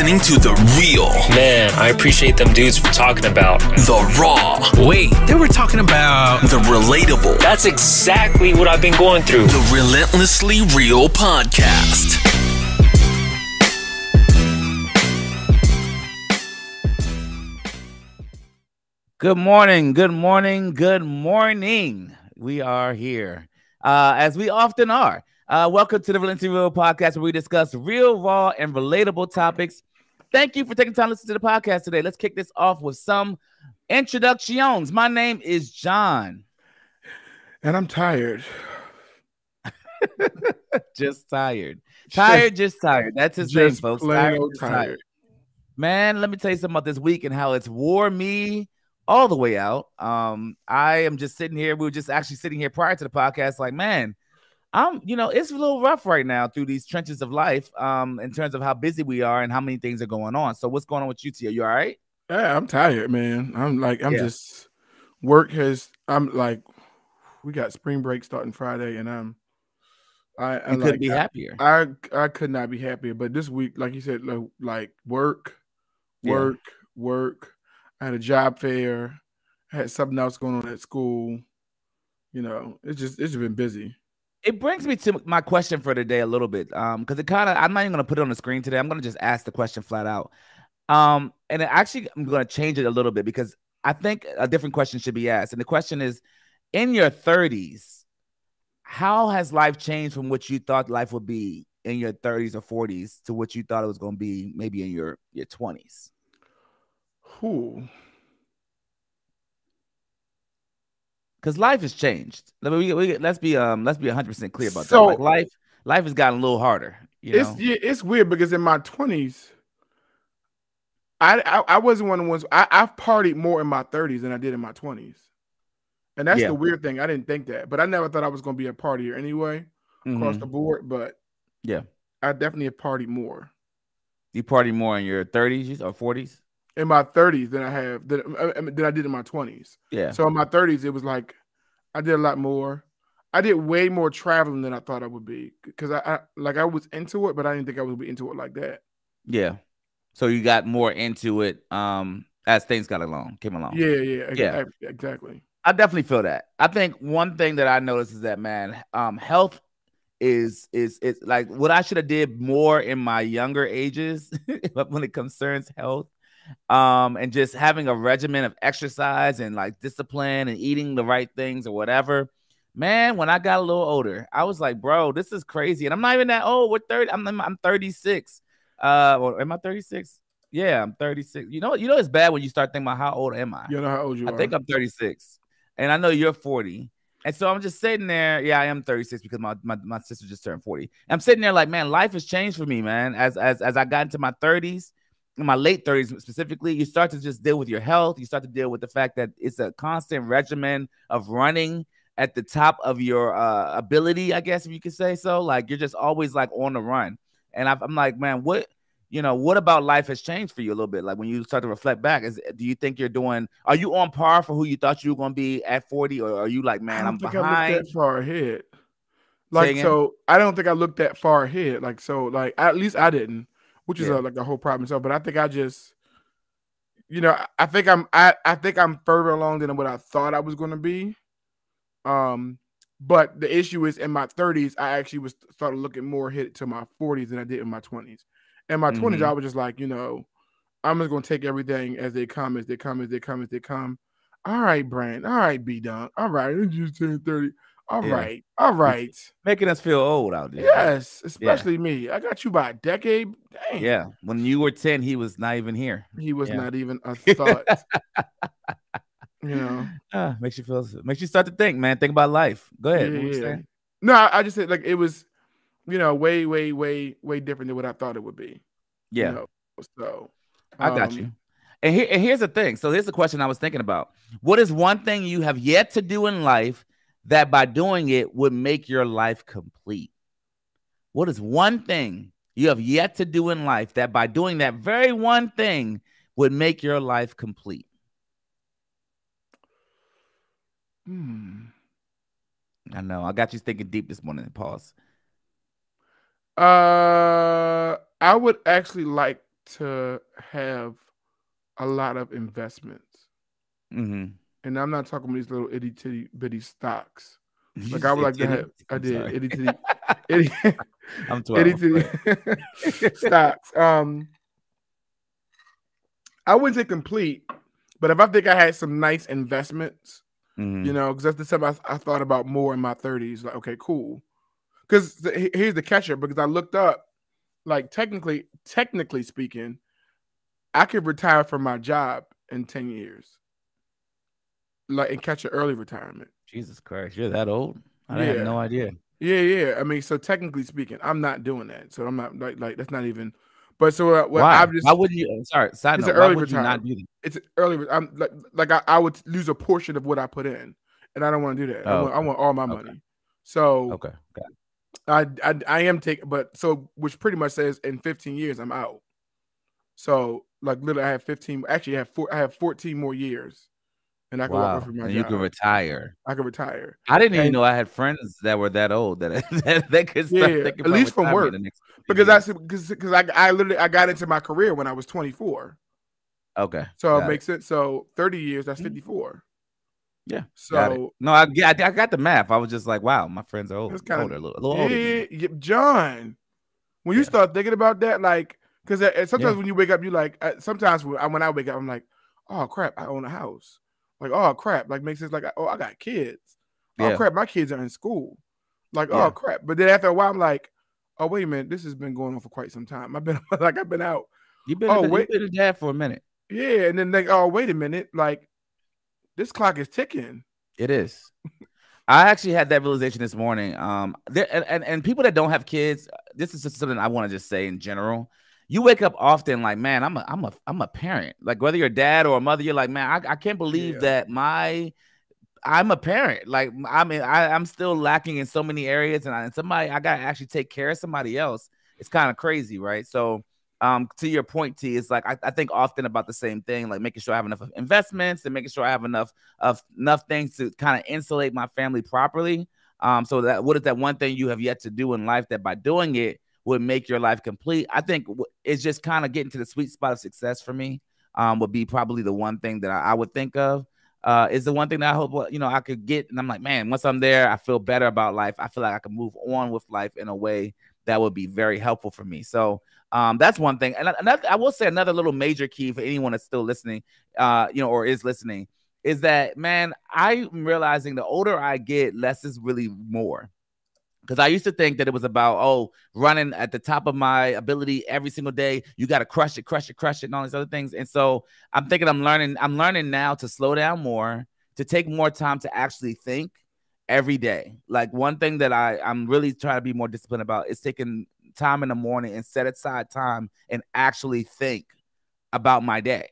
listening to The Real, Man, I appreciate them dudes for talking about. The Raw, Wait, they were talking about. The Relatable, That's exactly what I've been going through. The Relentlessly Real Podcast. Good morning, good morning, good morning. We are here, uh, as we often are. Uh, welcome to the Relentlessly Real Podcast, where we discuss real, raw, and relatable topics. Thank you for taking time to listen to the podcast today. Let's kick this off with some introductions. My name is John. And I'm tired. just tired. Tired, just tired. That's his name, Just folks. plain Tired, just tired. Man, let me tell you something about this week and how it's wore me all the way out. Um, I am just sitting here. We were just actually sitting here prior to the podcast, like, man, I'm, you know, it's a little rough right now through these trenches of life, um, in terms of how busy we are and how many things are going on. So, what's going on with you, Tia? You all right? Yeah, I'm tired, man. I'm like, I'm Yeah. just work has. I'm like, we got spring break starting Friday, and I'm. I, I couldn't like, be happier. I I could not be happier. But this week, like you said, like, like work, Yeah. work, work. I had a job fair. I had something else going on at school. You know, it's just it's just been busy. It brings me to my question for today a little bit um because it kind of i'm not even going to put it on the screen today. I'm going to just ask the question flat out. Um and actually i'm going to change it a little bit because i think a different question should be asked. And the question is in your 30s how has life changed from what you thought life would be in your 30s or 40s to what you thought it was going to be maybe in your your 20s Who? Because life has changed Let me, we, we, let's be um let's be 100% clear about So- that like life life has gotten a little harder you know It's yeah, it's weird because in my twenties, I, I I wasn't one of the ones. I I've partied more in my thirties than I did in my twenties, and that's Yeah. the weird thing. I didn't think that, but I never thought I was going to be a partier anyway across Mhm. the board. But Yeah. I definitely have partied more you party more in your 30s or 40s in my thirties than I have than, uh, than I did in my twenties. yeah So in my thirties, it was like I did a lot more. I did way more traveling than I thought I would be because I, I like I was into it, but I didn't think I would be into it like that. Yeah. So you got more into it um as things got along, came along. Yeah, yeah, Yeah. exactly. I definitely feel that. I think one thing that I noticed is that man, um health is is is like what I should have did more in my younger ages when it concerns health. Um and just having a regimen of exercise and like discipline and eating the right things or whatever. Man, when I got a little older, I was like, bro, this is crazy. And I'm not even that old. We're 30. I'm I'm 36. Uh, or am I 36? Yeah, I'm 36. You know, you know, it's bad when you start thinking about how old am I? You know how old you I are. think I'm 36, and I know you're 40. And so I'm just sitting there. Yeah, I am 36 because my, my, my sister just turned 40. I'm sitting there like, man, life has changed for me, man. As as as I got into my 30s, in my late 30s specifically, you start to just deal with your health. You start to deal with the fact that it's a constant regimen of running at the top of your uh, ability, I guess if you could say so. Like you're just always like on the run. And I've, I'm like, man, what you know, what about life has changed for you a little bit? Like when you start to reflect back, is do you think you're doing? Are you on par for who you thought you were going to be at 40, or are you like, I man, I'm think I behind? looked that far ahead. Like so, I don't think I looked that far ahead. Like so, like at least I didn't, which is Yeah. uh like a whole problem itself. But I think I just, you know, I- think I'm I I think I'm further along than what I thought I was going to be. Um, but the issue is in my 30s, I actually was started looking more hit to my 40s than I did in my 20s. In my 20s, Mhm. I was just like, you know, I'm just gonna take everything as they come, as they come, as they come, as they come. All right, Brand. All right, B Dunk. All right, I just turned 30. All Yeah. right, all right. Making us feel old out there. Yes, especially me. I got you by a decade. Dang. yeah. When you were 10, he was not even here. He was Yeah. not even a thought. you know. Ah, makes you feel, makes you start to think, man. Think about life. Go ahead. Yeah. No, I, just said like it was, you know, way, way, way, way different than what I thought it would be. you Yeah. know, So I got um, you. And here, and here's the thing. So here's the question I was thinking about. What is one thing you have yet to do in life that by doing it would make your life complete? What is one thing you have yet to do in life that by doing that very one thing would make your life complete? hmm. I know. I got you thinking deep this morning. Pause. Uh, I would actually like to have a lot of investments. hmm And I'm not talking about these little itty titty bitty stocks. Like I would like to have I did itty titty itty, I'm 12. itty titty stocks. Um I wouldn't say complete, but if I think I had some nice investments, Mhm. you know, because that's the stuff I, I thought about more in my 30s. Like, okay, cool. Because here's the catcher. Because I looked up, like technically, technically speaking, I could retire from my job in 10 years, like and catch an early retirement. Jesus Christ, you're that old? I Yeah. had no idea. Yeah, yeah. I mean, so technically speaking, I'm not doing that. So I'm not like like that's not even. But so uh, well, Why? I'm just why wouldn't you? uh, Sorry, side It's note. an early would you not retirement. do that? it's early. I'm like like I, I would lose a portion of what I put in, and I don't want to do that. I, Oh, want, I want all my Okay. money. So Okay. I, I I am taking, but so which pretty much says in 15 years I'm out. So like literally, I have 15. Actually, I have four. I have 14 more years, and I can walk Wow, away from my and job. you can retire. I can retire. I didn't even know I had friends that were that old that that, that could start yeah, at least from work, in the next few Because years. that's because because I I literally I got into my career when I was 24. okay. So got it makes sense. So 30 years, that's Mhm. 54. Yeah. So no, I get I got the math. I was just like, wow, my friends are old, kinda- older, a little, a little yeah, older. yeah, John, when you Yeah. start thinking about that, like, because sometimes when you wake up, you like, uh, sometimes when I, when I wake up, I'm like, oh crap, I own a house. Like, oh crap, like makes sense. Like, oh, I got kids. Oh crap, my kids are in school. Like, Yeah. oh crap. But then after a while, I'm like, oh wait a minute, this has been going on for quite some time. I've been like, I've been out. You've been, Oh, a, wait. you've been a dad for a minute. Yeah, and then like, oh wait a minute, like, this clock is ticking. It is. I actually had that realization this morning. Um, there and, and, and people that don't have kids, this is just something I want to just say in general. You wake up often like, man, I'm a I'm a I'm a parent. Like whether you're a dad or a mother, you're like, man, I, I can't believe Yeah. that my I'm a parent. Like I mean, I, I'm still lacking in so many areas, and, I, and somebody I gotta actually take care of somebody else. It's kind of crazy, right? So um to your point t it's like I, I think often about the same thing like making sure i have enough of investments and making sure i have enough of enough things to kind of insulate my family properly um so that what is that one thing you have yet to do in life that by doing it would make your life complete i think it's just kind of getting to the sweet spot of success for me um would be probably the one thing that i, I would think of uh, is the one thing that I hope you know I could get, and I'm like, man, once I'm there, I feel better about life. I feel like I can move on with life in a way that would be very helpful for me. So um, that's one thing. And another, I will say another little major key for anyone that's still listening, uh, you know, or is listening, is that man, I'm realizing the older I get, less is really more. Because I used to think that it was about oh running at the top of my ability every single day. You got to crush it, crush it, crush it, and all these other things. And so I'm thinking I'm learning. I'm learning now to slow down more, to take more time to actually think every day. Like one thing that I I'm really trying to be more disciplined about is taking time in the morning and set aside time and actually think about my day.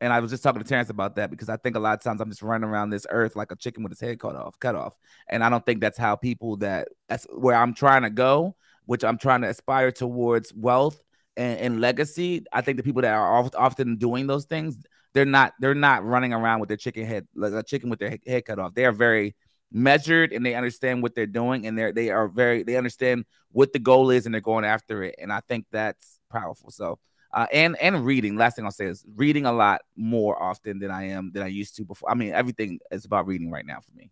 And I was just talking to Terrence about that because I think a lot of times I'm just running around this earth like a chicken with his head cut off, cut off. And I don't think that's how people that that's where I'm trying to go, which I'm trying to aspire towards wealth and, and legacy. I think the people that are oft, often doing those things, they're not they're not running around with their chicken head like a chicken with their head cut off. They are very measured and they understand what they're doing and they're they are very they understand what the goal is and they're going after it. And I think that's powerful. So uh, and and reading. Last thing I'll say is reading a lot more often than I am than I used to before. I mean, everything is about reading right now for me.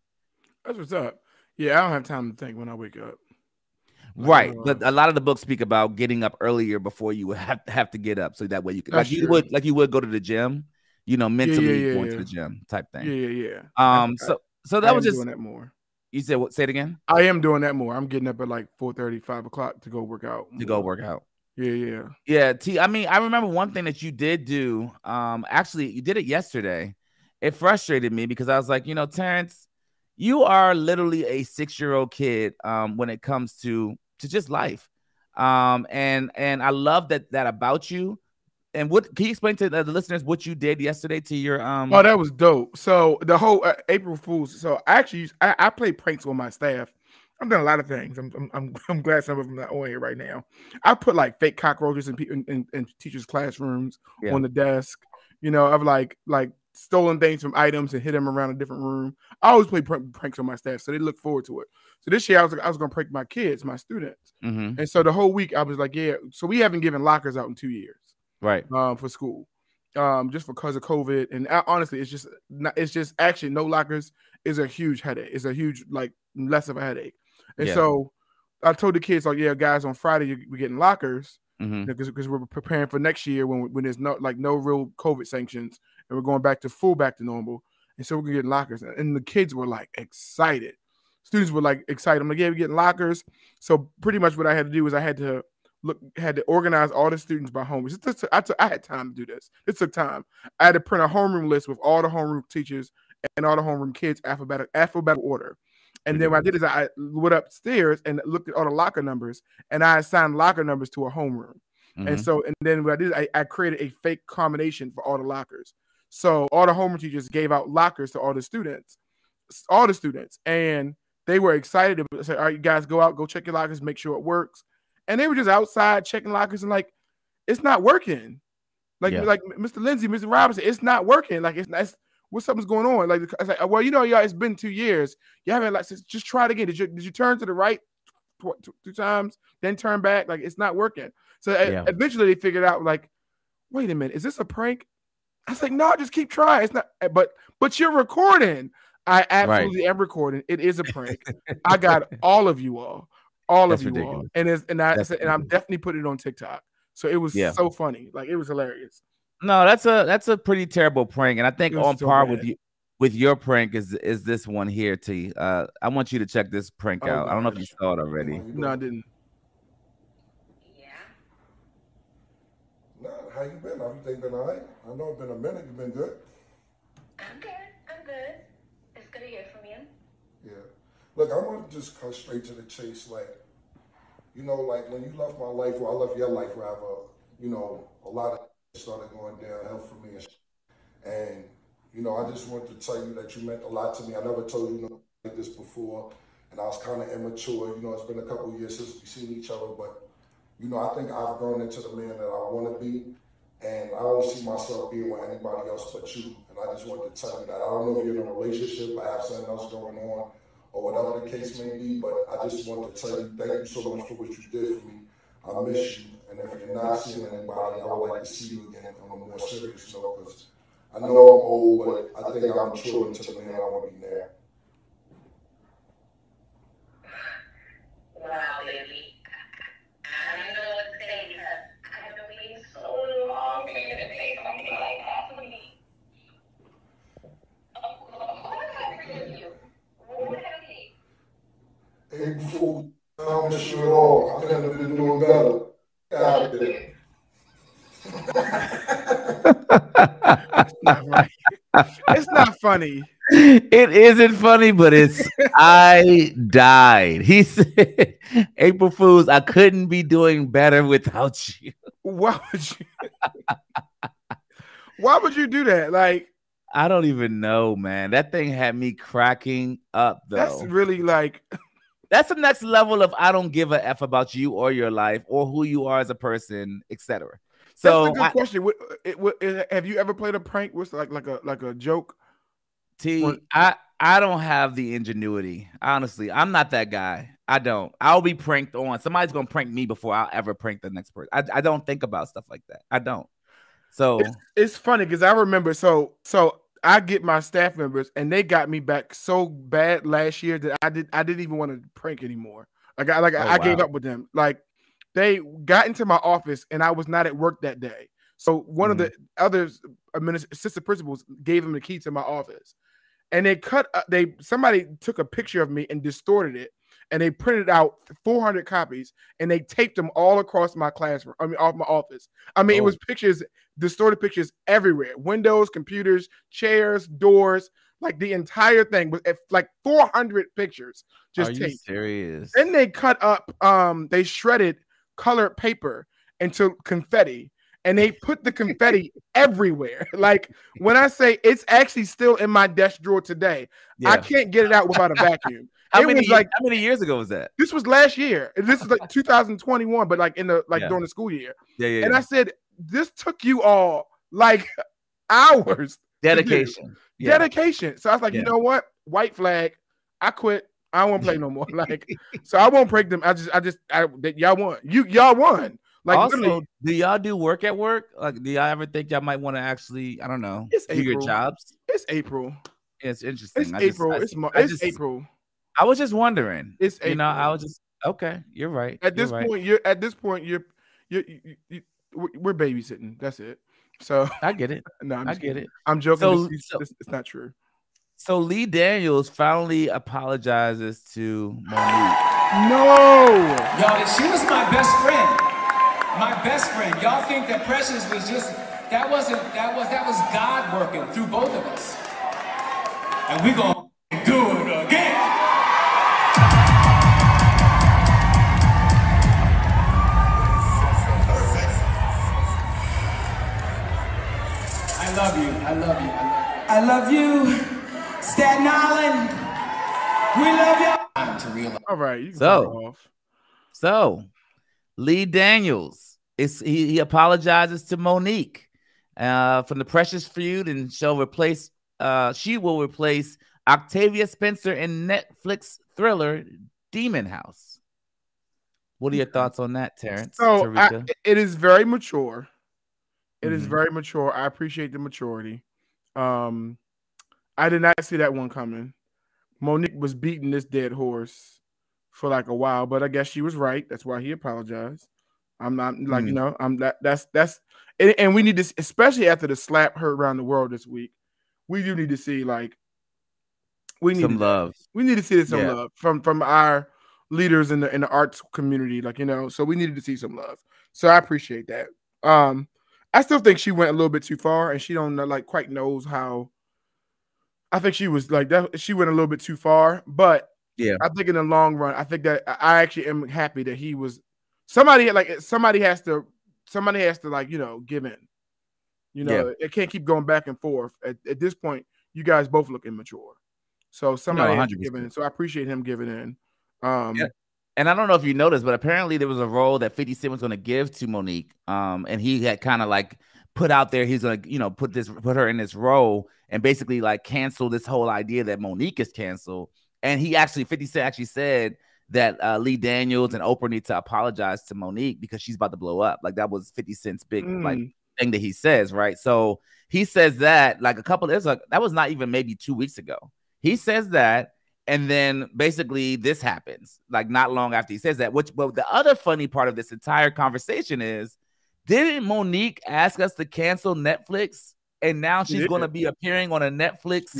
That's what's up. Yeah, I don't have time to think when I wake up. Right, uh, but a lot of the books speak about getting up earlier before you would have have to get up, so that way you can like That's you true. would like you would go to the gym, you know, mentally yeah, going yeah. to the gym type thing. yeah, yeah. I- Um, I- so so that was just doing that more. you said what? Say it again. I am doing that more. I'm getting up at like 4 5 o'clock to go work out. To go more. work out. Yeah, yeah. Yeah, T. I mean, I remember one thing that you did do. Um, actually, you did it yesterday. It frustrated me because I was like, you know, Terrence, you are literally a six-year-old kid. Um, when it comes to to just life. Um, and and I love that that about you. And what can you explain to the, listeners what you did yesterday to your um? Oh, that was dope. So the whole uh, April Fools. So I actually I, I play pranks with my staff. I've done a lot of things. I'm I'm, I'm, I'm glad some of them are not on here right now. I put like fake cockroaches in in, in, in teachers' classrooms Yeah. on the desk. You know, I've like like stolen things from items and hit them around a different room. I always play prank, pranks on my staff, so they look forward to it. So this year I was like, I was gonna prank my kids, my students. mhm. And so the whole week I was like, yeah. So we haven't given lockers out in two years. Right. um, for school, um, just because of COVID. And uh, honestly, it's just not, it's just actually no lockers is a huge headache. It's a huge like less of a headache. And Yeah. so I told the kids like, yeah, guys, on Friday we're getting lockers hmm because because we're preparing for next year when when there's no like no real COVID sanctions and we're going back to full back to normal. And so we're gonna get lockers. And the kids were like excited. Students were like excited. I'm like, yeah, we're getting lockers. So pretty much what I had to do was I had to look had to organize all the students by homeroom. I, took, I had time to do this. It took time. I had to print a homeroom list with all the homeroom teachers and all the homeroom kids alphabetical alphabetical order. And then what I did is I went upstairs and looked at all the locker numbers and I assigned locker numbers to a homeroom. Mm-hmm. And so, and then what I did, I, I created a fake combination for all the lockers. So all the homeroom teachers gave out lockers to all the students, all the students, and they were excited. To say, "All right, you guys, go out, go check your lockers, make sure it works." And they were just outside checking lockers, and like, it's not working. Like, Yeah. like Mr. Lindsay, Mr. Robinson, it's not working. Like, it's not. It's, what something's going on? Like, I like, well, you know, y'all, it's been two years. You haven't like, just just try it again. Did you did you turn to the right tw- two, two times, then turn back? Like, it's not working. So Yeah. eventually they figured out like, wait a minute, is this a prank? I was like, no, just keep trying. It's not, eh, but but you're recording. I absolutely am recording. It is a prank. I got all of you all, all That's of you all, and it's and I That's said, and I'm definitely putting it on TikTok. So it was Yeah. so funny, like it was hilarious. No, that's a that's a pretty terrible prank, and I think It was on so par with you with your prank is is this one here, T. Uh, I want you to check this prank Oh, out. I don't know if you saw it already. No, I didn't. Yeah. Nah, how you been? Everything been alright? I know it's been a minute. You been good? I'm good. I'm good. It's good to hear from you. Yeah. Look, I want to just cut straight to the chase. Like, you know, like when you left my life, or I left your life rather, you know, a lot of started going downhill for me. And, you know, I just wanted to tell you that you meant a lot to me. I never told you nothing like this before, and I was kind of immature. You know, it's been a couple years since we've seen each other, but you know, I think I've grown into the man that I want to be, and I don't see myself being with anybody else but you. And I just wanted to tell you that. I don't know if you're in a relationship, I have something else going on, or whatever the case may be, but I just wanted to tell you thank you so much for what you did for me. I miss you, and if you're not seeing anybody, I would like to see you again on a more serious note, because I know I'm old, but I think I'm mature into the man I want to be there. Wow, baby. I don't know what to say because I've been waiting so long for you to say something like that to me. Oh, What did I forgive you? What did I say? Hey, before we I don't miss you at all. I couldn't have been doing better. God damn. Not right. it's not funny. It isn't funny, but it's I died. He said, "April Fools, I couldn't be doing better without you." Why would you? Why would you do that? Like I don't even know, man. That thing had me cracking up, though. that's really like That's the next level of I don't give a f about you or your life or who you are as a person, etc. that's So a good I- question. What, it, what, have you ever played a prank with like like a like a joke? T, What- I I don't have the ingenuity. Honestly, I'm not that guy. I don't. I'll be pranked on. Somebody's gonna prank me before I'll ever prank the next person. I, I don't think about stuff like that. I don't. So It's, it's funny because I remember so so I get my staff members and they got me back so bad last year that I did I didn't even want to prank anymore. Like I like Oh, I gave wow. up with them. Like they got into my office and I was not at work that day. So one of mm-hmm. the other assistant principals gave them the key to my office, and they cut. Uh, they somebody took a picture of me and distorted it, and they printed out 400 copies and they taped them all across my classroom. I mean, off my office. I mean, it Oh. was pictures, distorted pictures everywhere: windows, computers, chairs, doors. Like the entire thing was like 400 pictures just are you serious? Then they cut up, um, they shredded colored paper into confetti and they put the confetti everywhere. Like when I say it's actually still in my desk drawer today, I can't get it out without a vacuum. How it many was like how many years ago was that? this was last year. This is like 2021, but like in the like Yeah. during the school year. Yeah, yeah. And yeah. I said, this took you all like hours. Dedication. Yeah. Dedication. So I was like, you know what? White flag. I quit. I won't play no more. Like, so I won't break them. I just, I just, I that y'all won. You y'all won. Like also, literally, do y'all do work at work? Like, do y'all ever think y'all might want to actually, I don't know, It's do your April. jobs? it's April. It's interesting. It's I just- April. I- it's Mar- I it's just- April. I was just wondering. It's You know, I was just okay. You're right. At you're this right. point, you're at this point, you're you're you, you, we're we're babysitting. That's it. So I get it. no, I'm I just get kidding. it. I'm joking. So- This- so- this- it's not true. So Lee Daniels finally apologizes to Mo'Nique. No. Y'all, she was my best friend. My best friend. Y'all think that Precious was just that wasn't that was that was God working through both of us. And we gonna do it again. I love you. I love you. I love you. I love you. Staten Island. We love you. Time to realize. All right. You can So- off. So Lee Daniels is he, he apologizes to Mo'Nique uh, from the Precious feud and she'll replace uh, she will replace Octavia Spencer in Netflix thriller Demon House. What are your thoughts on that, Terrence? So I, it is very mature. It is Mhm. very mature. I appreciate the maturity. Um, I did not see that one coming. Mo'Nique was beating this dead horse for like a while, but I guess she was right. That's why he apologized. I'm not like you Mm. know. I'm that. That's that's and, and we need to, especially after the slap heard around the world this week. We do need to see like we need some to- love. we need to see some Yeah. love from from our leaders in the in the arts community like you know so we needed to see some love so i appreciate that um i still think she went a little bit too far and she don't know, like quite knows how i think she was like that she went a little bit too far but Yeah. i think in the long run i think that i actually am happy that he was somebody like somebody has to somebody has to like you know give in you know it can't keep going back and forth at, at this point you guys both look immature so somebody has to give in so i appreciate him giving in um Yeah. And I don't know if you noticed, but apparently there was a role that 50 Cent was going to give to Mo'Nique. Um, and he had kind of like put out there he's going to, you know, put this put her in this role and basically like cancel this whole idea that Mo'Nique is canceled. And he actually 50 Cent actually said that uh, Lee Daniels and Oprah need to apologize to Mo'Nique because she's about to blow up. Like that was 50 Cent's big like Mm. thing that he says, right? So he says that like a couple there's like that was not even maybe two weeks ago. He says that, and then basically this happens like not long after he says that. Which, but the other funny part of this entire conversation is, didn't Mo'Nique ask us to cancel Netflix, and now She she's going to be appearing on a Netflix?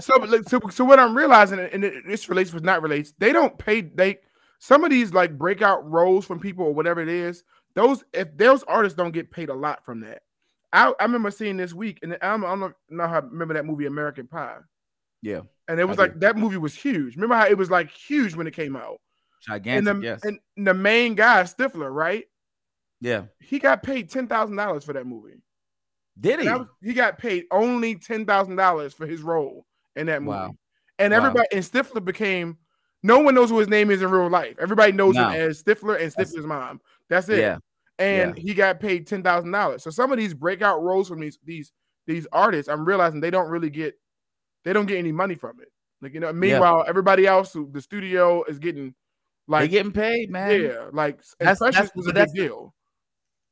So, so, so what I'm realizing, and this relates with not relates, they don't pay. They some of these like breakout roles from people or whatever it is. Those if those artists don't get paid a lot from that. I, I remember seeing this week, and I don't, I don't know how remember that movie American Pie, Yeah, and it was I like that movie was huge. Remember how it was like huge when it came out, gigantic. and the yes, and the main guy Stifler, right? yeah. He got paid ten thousand dollars for that movie. Did he? Was- he got paid only ten thousand dollars for his role in that movie. Wow. And Wow. everybody and Stifler became no one knows who his name is in real life. Everybody knows No. him as Stifler and That's- Stifler's mom. That's it. yeah, And he got paid ten thousand dollars. So some of these breakout roles from these these these artists, I'm realizing they don't really get they don't get any money from it. Like you know, meanwhile, everybody else the studio is getting like getting paid, man. yeah, like That's- Precious that's- was a big that's- deal.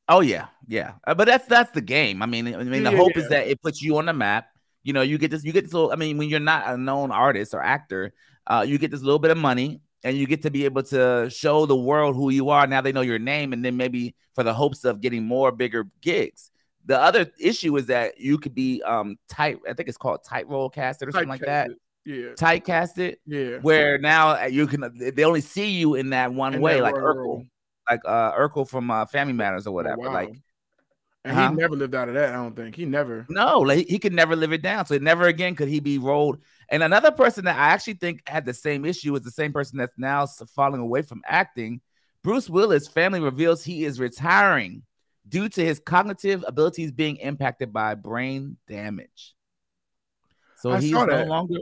Oh yeah, yeah. Uh, but that's that's the game. I mean, I mean, the hope yeah. is that it puts you on the map. You know, you get this, you get this. Little, I mean, when you're not a known artist or actor, uh, you get this little bit of money, and you get to be able to show the world who you are. Now they know your name, and then maybe for the hopes of getting more bigger gigs. The other issue is that you could be um tight. I think it's called tight roll casted or something like that. Typecasted. Yeah, Tight casted, yeah. where now uh, you can they only see you in that one In way, that like Urkel, like uh Urkel from uh, Family Matters or Oh, whatever. wow. Like and Huh? he never lived out of that. I don't think he never. No, like he could never live it down. So never again could he be rolled. And another person that I actually think had the same issue is the same person that's now falling away from acting. Bruce Willis' family reveals he is retiring due to his cognitive abilities being impacted by brain damage. So I he's saw no that. longer.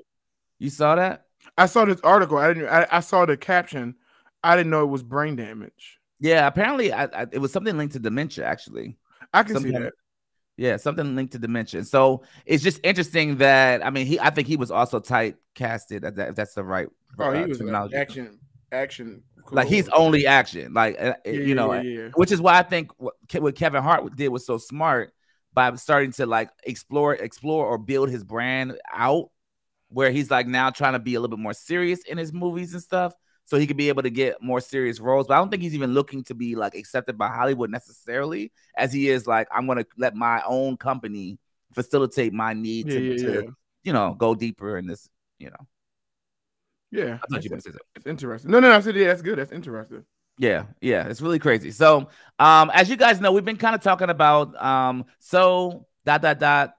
You saw that? I saw this article. I didn't. I, I saw the caption. I didn't know it was brain damage. Yeah. Apparently, I, I, it was something linked to dementia. Actually, I can Something- see that. Yeah, something linked to dementia. So it's just interesting that I mean, he I think he was also type casted. That, if that's the right. Oh, he uh, was an terminology. action action Like he's only action. Like uh, Yeah, you know, yeah, yeah. which is why I think what, what Kevin Hart did was so smart by starting to like explore, explore or build his brand out, where he's like now trying to be a little bit more serious in his movies and stuff, so he could be able to get more serious roles. But I don't think he's even looking to be like accepted by Hollywood necessarily, as he is like I'm gonna let my own company facilitate my need to, yeah, to yeah. you know go deeper in this. You know, Yeah, I thought you say that's interesting. No, no, no. I said yeah, that's good. That's interesting. Yeah, yeah, it's really crazy. So, um, as you guys know, we've been kind of talking about um, so dot dot dot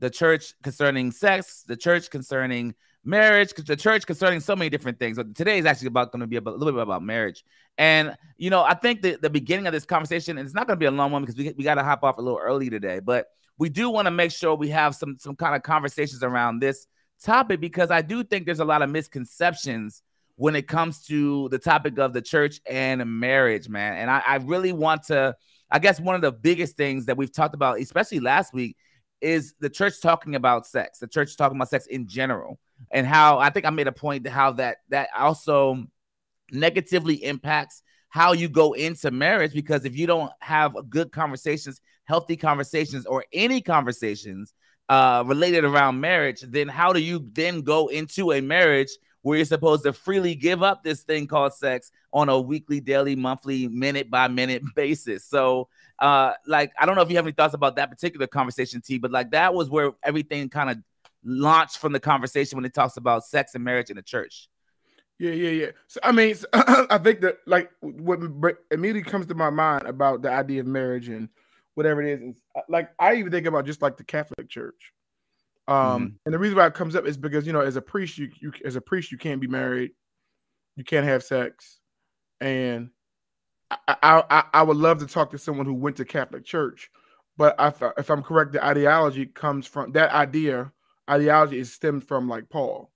the church concerning sex, the church concerning marriage, the church concerning so many different things. But today is actually about going to be about, a little bit about marriage. And you know, I think the, the beginning of this conversation, and it's not going to be a long one because we, we got to hop off a little early today, but we do want to make sure we have some some kind of conversations around this topic because I do think there's a lot of misconceptions when it comes to the topic of the church and marriage, man. And I, I really want to, I guess one of the biggest things that we've talked about, especially last week, is the church talking about sex, the church talking about sex in general, and how I think I made a point to how that that also negatively impacts how you go into marriage because if you don't have good conversations, healthy conversations, or any conversations uh, related around marriage, then how do you then go into a marriage where you're supposed to freely give up this thing called sex on a weekly, daily, monthly, minute by minute basis? So, uh, like, I don't know if you have any thoughts about that particular conversation, T, but like that was where everything kind of launched from the conversation when it talks about sex and marriage in the church. Yeah, yeah, yeah. So I mean, so, I think that like what immediately comes to my mind about the idea of marriage and whatever it is, is uh, like I even think about just like the Catholic Church. Um, Mm-hmm. and the reason why it comes up is because you know, as a priest, you, you as a priest, you can't be married, you can't have sex, and I, I I I would love to talk to someone who went to Catholic Church, but if, if I'm correct, the ideology comes from that idea. Ideology is stemmed from like Paul.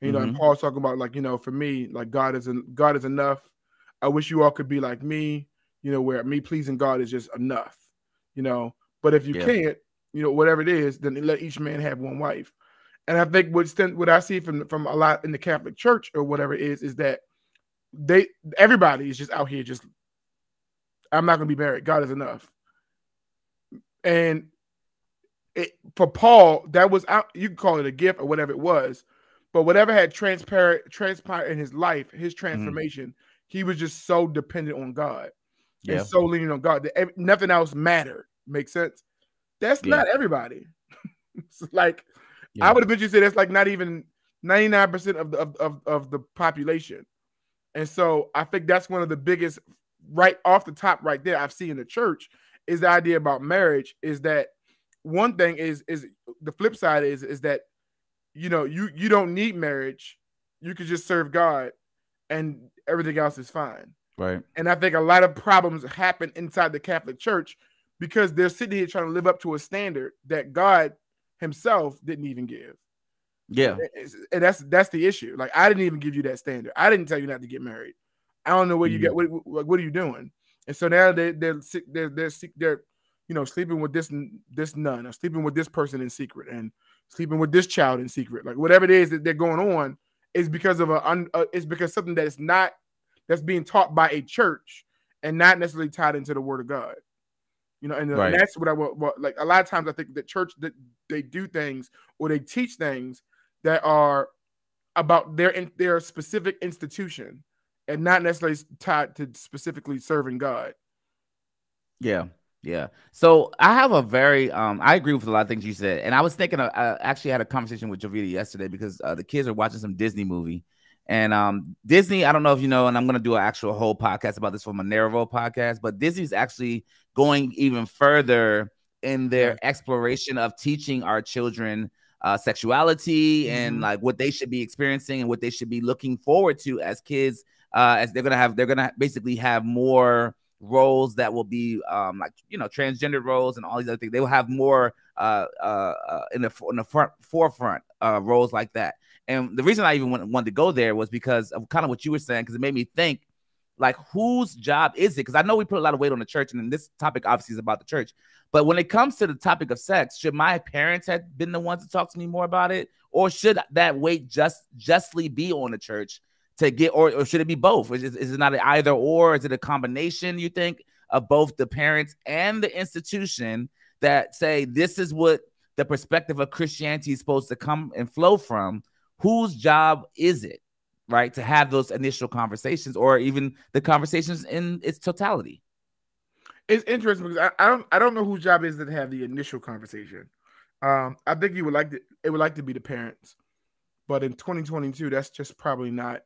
You know, and Mhm. Paul's talking about like, you know, for me, like God is en- God is enough. I wish you all could be like me, you know, where me pleasing God is just enough, you know. But if you Yeah. can't, you know, whatever it is, then let each man have one wife. And I think what what I see from from a lot in the Catholic Church or whatever it is is that they everybody is just out here just I'm not gonna be married. God is enough. And it for Paul, that was out, you can call it a gift or whatever it was, but whatever had transparent transpired in his life, his mm-hmm. transformation, he was just so dependent on God Yeah. and so leaning on God that nothing else mattered. Makes sense? That's Yeah. not everybody. Like Yeah. I would eventually say that's like not even 99% of the of, of, of the population. And so I think that's one of the biggest right off the top right there I've seen in the church is the idea about marriage is that one thing is is the flip side is is that you know you you don't need marriage you could just serve God and everything else is fine Right. and I think a lot of problems happen inside the Catholic Church because they're sitting here trying to live up to a standard that God himself didn't even give Yeah. and that's that's the issue. Like I didn't even give you that standard. I didn't tell you not to get married. I don't know where you Mhm. get what, what what are you doing? And so now they they're sick- they're they're sick- they're you know sleeping with this this nun or sleeping with this person in secret and sleeping with this child in secret. Like whatever it is that they're going on is because of a un, uh, it's because something that is not that's being taught by a church and not necessarily tied into the word of God. You know, and, uh, Right. that's what I want. What, like a lot of times, I think the church that they do things or they teach things that are about their in, their specific institution and not necessarily tied to specifically serving God. Yeah. Yeah. So I have a very um I agree with a lot of things you said. And I was thinking of, I actually had a conversation with Jovita yesterday because uh, the kids are watching some Disney movie. And um Disney, I don't know if you know, and I'm gonna do an actual whole podcast about this for Narrow podcast, but Disney's actually going even further in their exploration of teaching our children uh sexuality and Mhm. like what they should be experiencing and what they should be looking forward to as kids uh as they're gonna have they're gonna basically have more roles that will be um like you know transgender roles and all these other things. They will have more uh uh, uh in the in the front forefront uh roles like that and the reason i even wanted to go there was because of kind of what you were saying because it made me think like whose job is it because i know we put a lot of weight on the church and this topic obviously is about the church but when it comes to the topic of sex should my parents have been the ones to talk to me more about it or should that weight just justly be on the church to get, or, or should it be both? Is, is it not an either or? Is it a combination? You think of both the parents and the institution that say this is what the perspective of Christianity is supposed to come and flow from? Whose job is it, right, to have those initial conversations, or even the conversations in its totality? It's interesting because I, I don't I don't know whose job is it to have the initial conversation. Um, I think you would like to it would like to be the parents, but in 2022, that's just probably not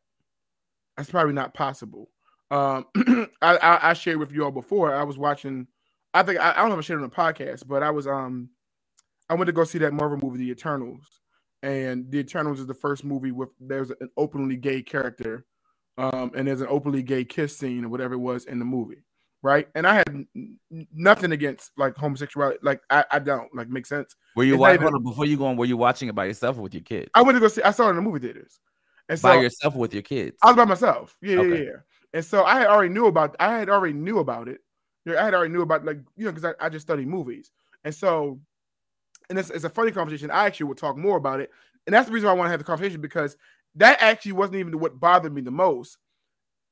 that's probably not possible. Um, I, I I shared with you all before. I was watching. I think I, I don't know if I shared on the podcast, but I was um I went to go see that Marvel movie, The Eternals, and The Eternals is the first movie with there's an openly gay character, um, and there's an openly gay kiss scene or whatever it was in the movie, right? And I had nothing against like homosexuality, like I, I don't like make sense. Were you watching even- before you going? Were you watching it by yourself or with your kids? I went to go see. I saw it in the movie theaters, and so by yourself or with your kids? I was by myself. Yeah, yeah, Okay. yeah. And so I had already knew about. I had already knew about it. I had already knew about like you know because I, I just study movies, and so, and it's, it's a funny conversation. I actually will talk more about it, and that's the reason why I want to have the conversation because that actually wasn't even what bothered me the most.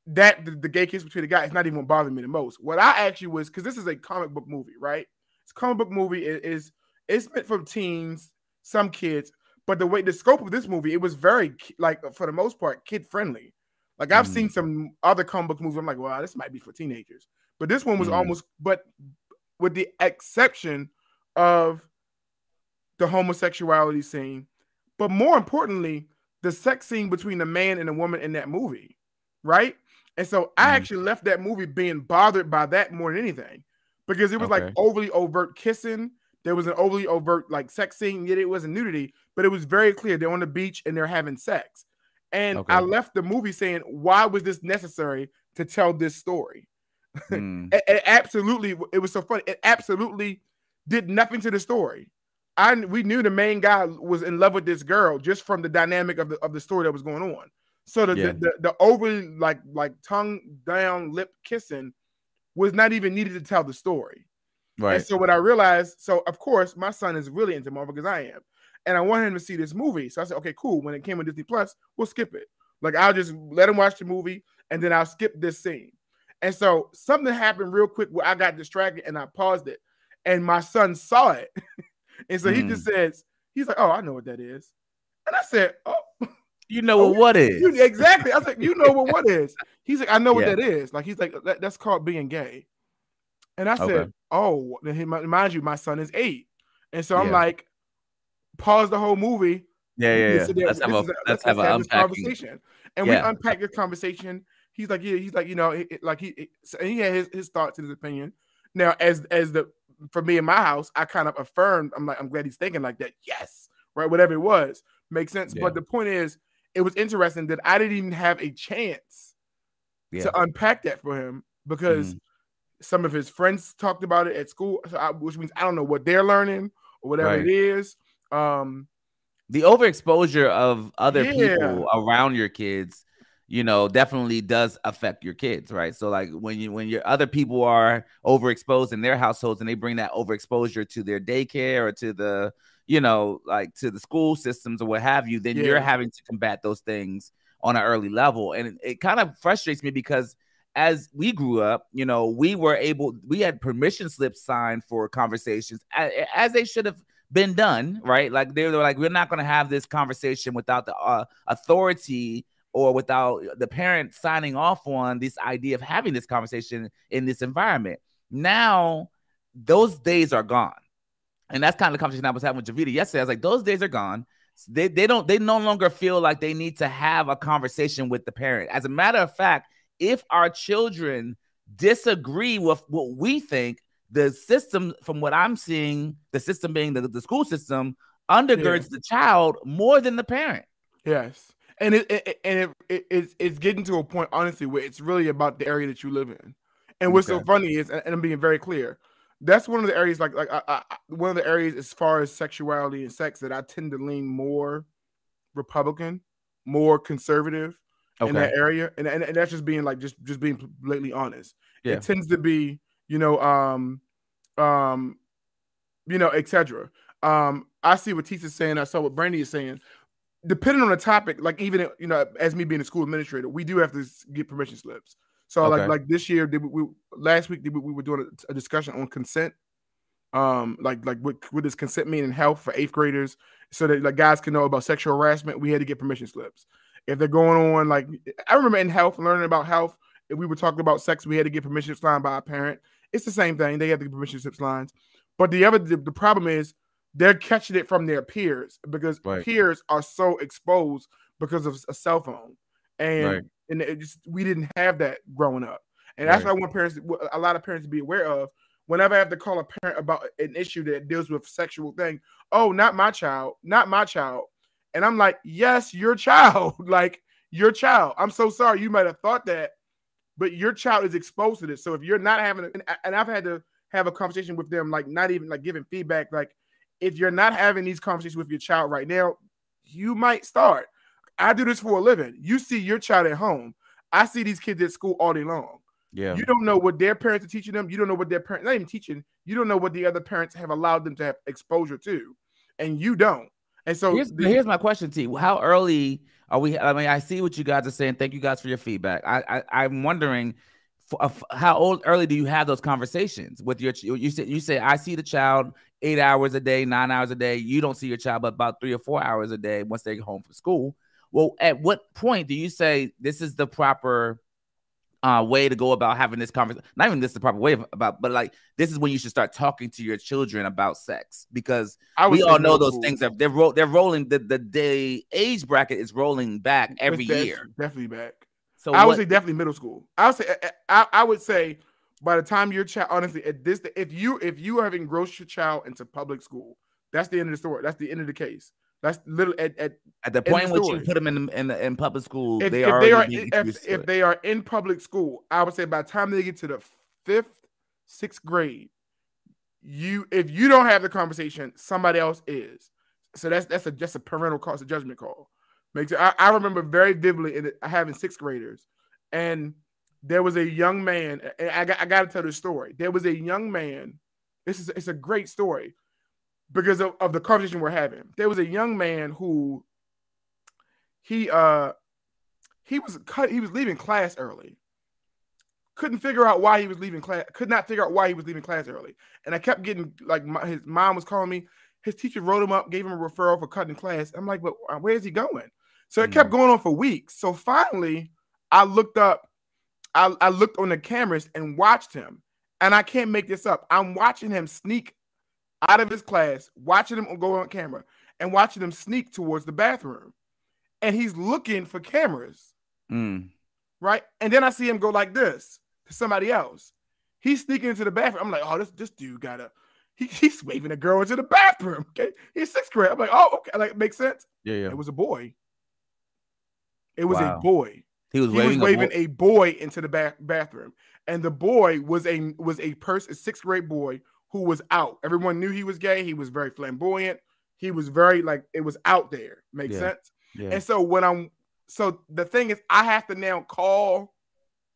That the, the gay kiss between the guys is not even what bothered me the most. What I actually was because this is a comic book movie, right? It's a comic book movie. It is it's meant for teens, some kids, but the way the scope of this movie, it was very like for the most part kid friendly. Like I've Mm. seen some other comic book movies. I'm like, wow, this might be for teenagers, but this one was Mm. almost, but with the exception of the homosexuality scene, but more importantly, the sex scene between the man and the woman in that movie, right? And so I Mhm. actually left that movie being bothered by that more than anything, because it was like overly overt kissing. There was an overly overt like sex scene, yet it wasn't nudity, but it was very clear they're on the beach and they're having sex. And Okay. I left the movie saying, why was this necessary to tell this story? Mm, It, it absolutely, it was so funny. It absolutely did nothing to the story. I we knew the main guy was in love with this girl just from the dynamic of the of the story that was going on. So the Yeah. the, the, the overly like like tongue down lip kissing was not even needed to tell the story. right. And so what I realized, so of course my son is really into Marvel because I am, and I want him to see this movie. So I said, okay, cool. When it came on Disney Plus, we'll skip it. Like I'll just let him watch the movie, and then I'll skip this scene. And so something happened real quick where I got distracted and I paused it, and my son saw it, and so he just hmm. says, he's like, oh, I know what that is, and I said, oh, you know what? Oh, what is? you, exactly. I was like, you know what what is? He's like, I know what Yeah. that is. Like he's like, that, that's called being gay. And I said, Okay. oh, then he, mind you, my son is eight, and so I'm Yeah. like, pause the whole movie. Yeah, yeah, Let's yeah. Let's have a let's- let's have have this conversation. And Yeah. we unpacked this conversation. He's like, yeah, he's like, you know, it, it- like he, it- so he had his, his thoughts and his opinion. Now, as as the for me in my house, I kind of affirmed. I'm like, I'm glad he's thinking like that. Yes, right, whatever it was, makes sense. Yeah. But the point is, it was interesting that I didn't even have a chance Yeah. to unpack that for him because some of his friends talked about it at school, so I, which means I don't know what they're learning or whatever Right. it is. Um, the overexposure of other Yeah. people around your kids you know definitely does affect your kids right? So like when you when your other people are overexposed in their households and they bring that overexposure to their daycare or to the you know like to the school systems or what have you then you're having to combat those things on an early level. And it, it kind of frustrates me because as we grew up you know we were able we had permission slips signed for conversations a- as they should have been done, right? Like they were like, we're not going to have this conversation without the uh, authority or without the parent signing off on this idea of having this conversation in this environment. Now, those days are gone. And that's kind of the conversation I was having with Javita yesterday. I was like, those days are gone. They, they don't they no longer feel like they need to have a conversation with the parent. As a matter of fact, if our children disagree with what we think, the system, from what I'm seeing, the system being the, the school system, undergirds the child more than the parent. Yes, and it, it and it, it it's it's getting to a point honestly where it's really about the area that you live in. And what's so funny is, and I'm being very clear, that's one of the areas like like I, I, one of the areas as far as sexuality and sex that I tend to lean more Republican, more conservative in that area, and, and and that's just being like just just being blatantly honest. Yeah. It tends to be you know um um you know etc. Um, I see what Tisa is saying. I saw what Brandy is saying. Depending on the topic, like even you know, as me being a school administrator, we do have to get permission slips. So Okay. like like this year, did we, we last week did we, we were doing a, a discussion on consent, um, like like what what does consent mean in health for eighth graders, so that like guys can know about sexual harassment. We had to get permission slips. If they're going on like I remember in health, learning about health, if we were talking about sex, we had to get permission slips signed by a parent. It's the same thing. They have to get permission slips lines. But the other the, the problem is they're catching it from their peers because Right. peers are so exposed because of a cell phone. And Right. and it just we didn't have that growing up. And that's Right. what I want parents a lot of parents to be aware of. Whenever I have to call a parent about an issue that deals with sexual thing, oh, not my child, not my child. And I'm like, yes, your child, like your child. I'm so sorry. You might have thought that, but your child is exposed to this. So if you're not having, and I've had to have a conversation with them, like not even like giving feedback, like if you're not having these conversations with your child right now, you might start. I do this for a living. You see your child at home. I see these kids at school all day long. Yeah. You don't know what their parents are teaching them. You don't know what their parents not even teaching. You don't know what the other parents have allowed them to have exposure to, and you don't. And so here's, the- here's my question to you. How early are we? I mean, I see what you guys are saying. Thank you guys for your feedback. I, I I'm wondering, f- f- how old early do you have those conversations with your? ch- You said you say I see the child eight hours a day, nine hours a day. You don't see your child but about three or four hours a day once they get home from school. Well, at what point do you say this is the proper? Uh, way to go about having this conversation. Not even this is the proper way of, about, but like this is when you should start talking to your children about sex because we all know those things are they're ro- they're rolling the the day age bracket is rolling back every year. definitely back. So I would what- say definitely middle school. I would say I, I would say by the time your child honestly at this if you if you have engrossed your child into public school, that's the end of the story. That's the end of the case. That's little at, at at the point which you put them in in, in public school, if, they if are they are if, if they are in public school, I would say by the time they get to the fifth, sixth grade, you if you don't have the conversation, somebody else is. So that's that's a just a parental cost of judgment call. Makes it, I, I remember very vividly in having sixth graders, and there was a young man. And I got I got to tell this story. There was a young man. This is it's a great story because of, of the conversation we're having. There was a young man who he uh he was cut he was leaving class early couldn't figure out why he was leaving class could not figure out why he was leaving class early and i kept getting like my, his mom was calling me his teacher wrote him up gave him a referral for cutting class i'm like but uh, where's he going so it kept going on for weeks so finally i looked up I, I looked on the cameras and watched him and i can't make this up i'm watching him sneak out of his class watching him go on camera and watching him sneak towards the bathroom and he's looking for cameras, Mm. right? And then I see him go like this to somebody else. He's sneaking into the bathroom. I'm like, oh, this this dude got a he, he's waving a girl into the bathroom. Okay, he's sixth grade. I'm like, oh, okay, like makes sense. yeah, yeah. It was a boy. It was Wow. a boy. He was He waving, was a waving bo- a boy into the bath bathroom, and the boy was a was a person, a sixth grade boy who was out. Everyone knew he was gay. He was very flamboyant. He was very like it was out there. Makes Yeah. sense. yeah. And so when I'm so the thing is, I have to now call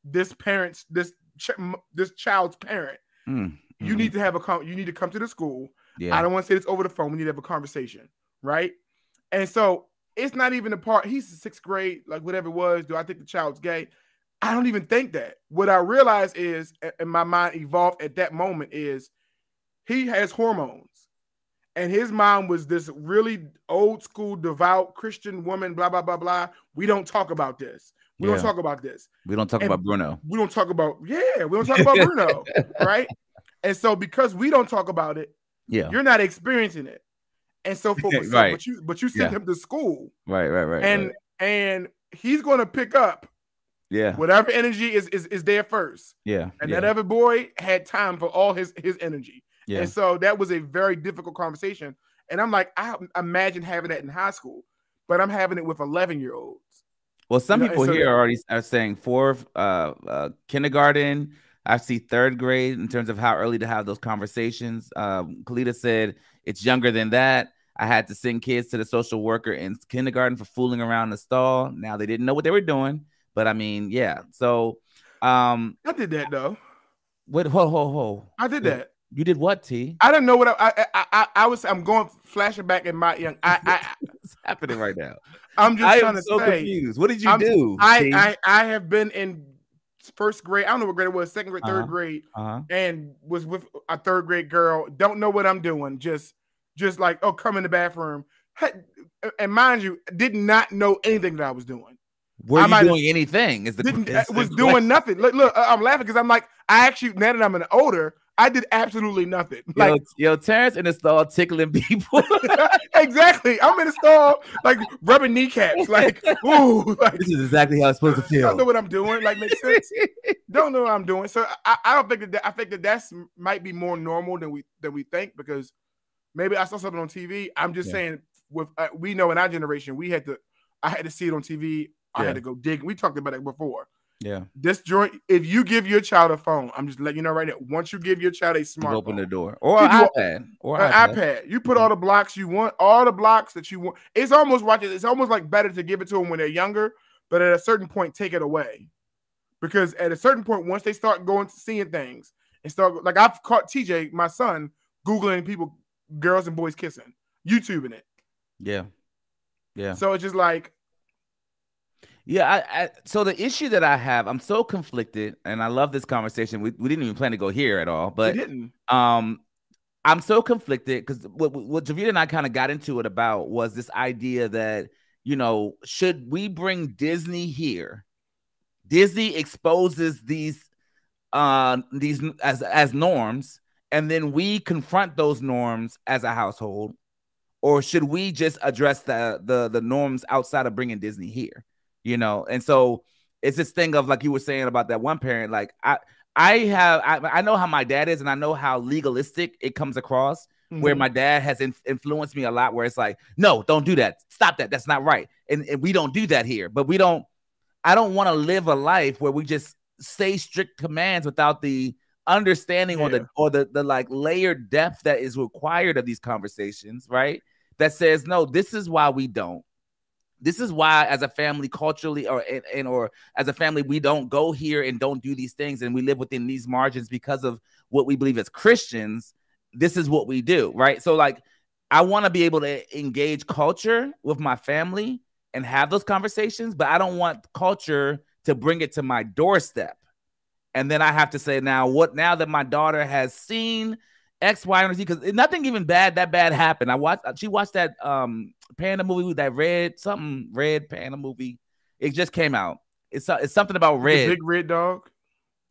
this parent's this ch- this child's parent. Mm, You mm, need to have a con- you need to come to the school. yeah. I don't want to say this over the phone. We need to have a conversation, right? And so it's not even a part. He's in sixth grade, like whatever it was. Do I think the child's gay? I don't even think that. What I realize is, and my mind evolved at that moment, is he has hormones. And his mom was this really old school, devout Christian woman, blah, blah, blah, blah. We don't talk about this. We Yeah. don't talk about this. we don't talk and- about Bruno. We don't talk about, yeah, we don't talk about Bruno, right? And so because we don't talk about it, Yeah. you're not experiencing it. And so for so- Right. but you but you sent Yeah. him to school Right, right, right. and right. and he's gonna pick up yeah, whatever energy is is, is there first. yeah, And yeah, that other boy had time for all his his energy. yeah. And so that was a very difficult conversation. And I'm like, I imagine having that in high school, but I'm having it with 11 year olds. Well, some You know, people so here are already are saying fourth, uh, uh, kindergarten. I see third grade in terms of how early to have those conversations. Um, Kalita said it's younger than that. I had to send kids to the social worker in kindergarten for fooling around the stall. Now they didn't know what they were doing, but I mean, yeah. So, um, I did that though. what? Ho, ho, ho. I did that. You did what, T? I didn't know what I I, I, I, I was. I'm going flashing back in my young. I, I happening right now? I'm just I trying am to so say. confused. What did you I'm- do? I, I I have been in first grade. I don't know what grade it was, second grade, 3rd Uh-huh. grade, uh-huh. and was with a third grade girl. Don't know what I'm doing. Just just like oh, come in the bathroom. And mind you, did not know anything that I was doing. Were I you have- doing anything? Is the Didn't is uh, was the doing nothing. Look, look, I'm laughing because I'm like, I actually now that I'm an older, I did absolutely nothing. Like yo, Terrence in the stall tickling people. exactly, I'm in the stall, like rubbing kneecaps, like ooh, like this is exactly how it's supposed to feel. don't know what I'm doing. Like makes sense. don't know what I'm doing. So I, I don't think that, that I think that that's might be more normal than we than we think because maybe I saw something on TV. I'm just Yeah. saying with uh, we know in our generation we had to I had to see it on TV. I Yeah. had to go dig. We talked about it before. yeah, This joint, if you give your child a phone, I'm just letting you know right now. Once you give your child a you smart open the door or an iPad or an iPad. iPad, you put all the blocks you want, all the blocks that you want. It's almost watch it. It's almost like better to give it to them when they're younger, but at a certain point, take it away, because at a certain point, once they start going to seeing things and start like I've caught TJ, my son, googling people, girls and boys kissing, YouTubing it. Yeah, yeah. So it's just like Yeah, I, I so the issue that I have, I'm so conflicted, and I love this conversation. We, we didn't even plan to go here at all, but um I'm so conflicted because what what Javita and I kind of got into it about was this idea that you know should we bring Disney here? Disney exposes these uh these as as norms, and then we confront those norms as a household, or should we just address the the the norms outside of bringing Disney here? You know, and so it's this thing of like you were saying about that one parent, like I I have I, I know how my dad is, and I know how legalistic it comes across. Where Mhm. my dad has in- influenced me a lot, where it's like, no, don't do that, stop that, that's not right, and, and we don't do that here. But we don't. I don't want to live a life where we just say strict commands without the understanding or the or the the like layered depth that is required of these conversations, right? That says, no, this is why we don't. This is why, as a family, culturally, or and, and or as a family, we don't go here and don't do these things, and we live within these margins because of what we believe as Christians. This is what we do, right? So, like, I want to be able to engage culture with my family and have those conversations, but I don't want culture to bring it to my doorstep. And then I have to say, now what? Now that my daughter has seen X, Y, and Z, because nothing even bad that bad happened. I watched. She watched that um panda movie with that red something red panda movie. It just came out. It's it's something about The red. big red dog.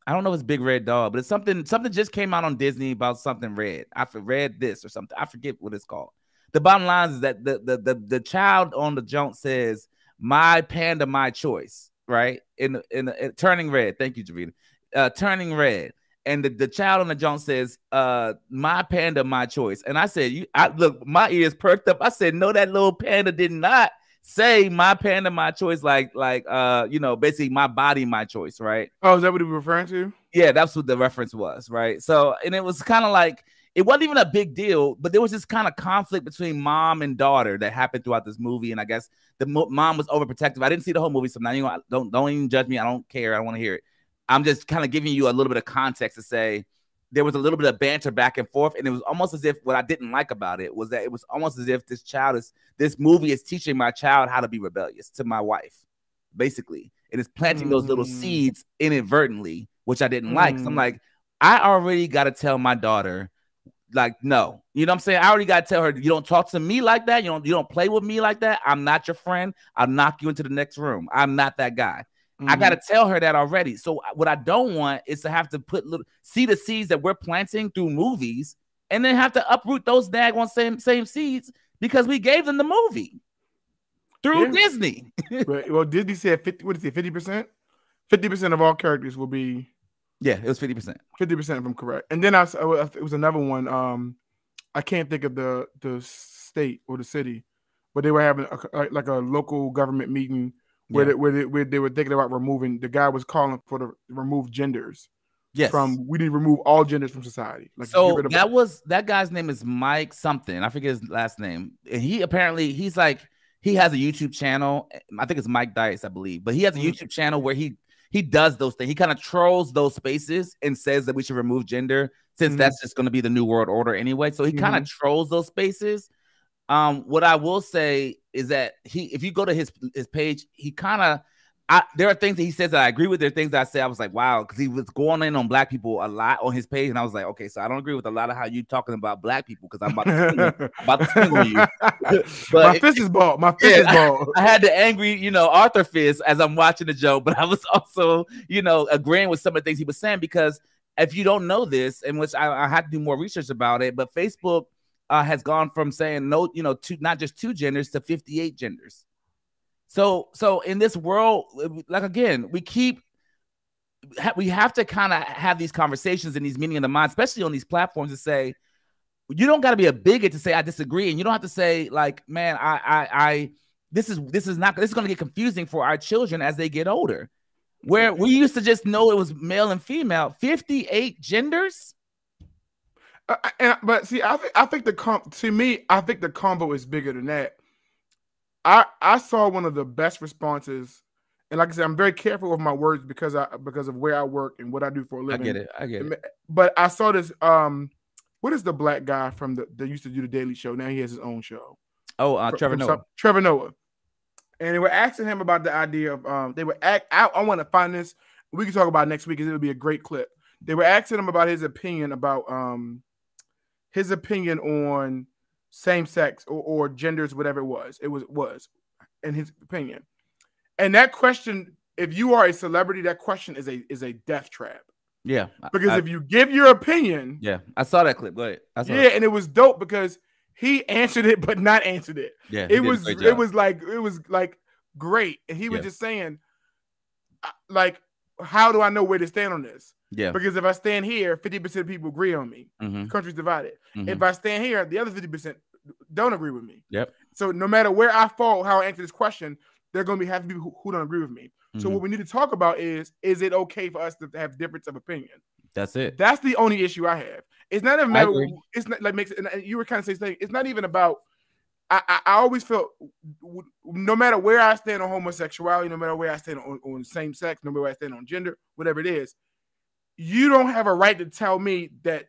I don't know if it's Big Red Dog, but it's something something just came out on Disney about something red. I read this or something. I forget what it's called. The bottom line is that the the the, the child on the junk says, "My panda, my choice." Right in in, in turning red. Thank you, Javita. Uh, turning red, and the, the child on the junk says, "Uh, my panda, my choice." And I said, "You, I look, my ears perked up." I said, "No, that little panda did not say my panda, my choice." Like like uh, you know, basically my body, my choice. Right? Oh, is that what he was referring to? Yeah, that's what the reference was, right? So, and it was kind of like it wasn't even a big deal, but there was this kind of conflict between mom and daughter that happened throughout this movie, and I guess the mo- mom was overprotective. I didn't see the whole movie, so now you know, don't don't even judge me. I don't care. I don't want to hear it. I'm just kind of giving you a little bit of context to say there was a little bit of banter back and forth, and it was almost as if what I didn't like about it was that it was almost as if this child is this movie is teaching my child how to be rebellious to my wife, basically, and it's planting those little Mm. seeds inadvertently, which I didn't like. So I'm Mm. like, I already got to tell my daughter, like, no, you know what I'm saying? I already got to tell her, you don't talk to me like that. You don't, you don't play with me like that. I'm not your friend. I'll knock you into the next room. I'm not that guy. I Mhm. got to tell her that already. So what I don't want is to have to put little see the seeds that we're planting through movies, and then have to uproot those daggone same same seeds because we gave them the movie through Yeah. Disney. But, well, Disney said fifty. What did he say? Fifty percent. Fifty percent of all characters will be yeah, it was fifty percent. fifty percent of them correct. And then I it was another one. Um, I can't think of the the state or the city, but they were having a, like a local government meeting where Yeah. they, where, they, where they were thinking about removing. The guy was calling for the remove genders Yes. from. We need to remove all genders from society. Like So that was that guy's name is Mike something. I forget his last name. And he apparently he's like he has a YouTube channel. I think it's Mike Dice, I believe. But he has a Mhm. YouTube channel where he he does those things. He kind of trolls those spaces and says that we should remove gender since Mhm. that's just going to be the new world order anyway. So he kind of trolls those spaces. Um, what I will say is that he if you go to his his page, he kind of I there are things that he says that I agree with. There are things that I say I was like, wow, because he was going in on black people a lot on his page, and I was like, okay, so I don't agree with a lot of how you talking about black people because I'm about to about to you. But my fist is ball. My fist is ball. I had the angry, you know, Arthur fist as I'm watching the joke, but I was also, you know, agreeing with some of the things he was saying because if you don't know this, and which I, I had to do more research about it, but Facebook uh, has gone from saying no, you know, two not just two genders to 58 genders. So, so in this world, like again, we keep we have to kind of have these conversations and these meaning in the mind, especially on these platforms, to say you don't got to be a bigot to say I disagree, and you don't have to say like, man, I, I, I, this is this is not this is going to get confusing for our children as they get older. Where we used to just know it was male and female, fifty-eight genders. And, but see, I think I think the com to me, I think the combo is bigger than that. I I saw one of the best responses, and like I said, I'm very careful with my words because I because of where I work and what I do for a living. I get it. I get it. But I saw this. Um, what is the black guy from the that used to do the Daily Show? Now he has his own show. Oh, uh, Trevor from Noah. some- Trevor Noah. And they were asking him about the idea of um they were act I, I want to find this. We can talk about it next week because it would be a great clip. They were asking him about his opinion about um his opinion on same sex or, or genders, whatever it was. It was was in his opinion. And that question, if you are a celebrity, that question is a is a death trap. Yeah, Because I- if you give your opinion, yeah, I saw that clip. Go ahead. I saw yeah, that. and it was dope because he answered it but not answered it yeah. it was it was like it was like great and he was Yeah. just saying uh, like how do i know where to stand on this yeah. because if i stand here 50% of people agree on me Mhm, the country's divided mhm. if i stand here the other 50% don't agree with me Yep. so no matter where i fall how i answer this question they're going to be half the people who, who don't agree with me so Mhm. what we need to talk about is is it okay for us to have difference of opinion That's it. that's the only issue I have. It's not a matter. It's not like makes. And you were kind of saying it's not even about. I, I, I always felt no matter where I stand on homosexuality, no matter where I stand on, on same sex, no matter where I stand on gender, whatever it is, you don't have a right to tell me that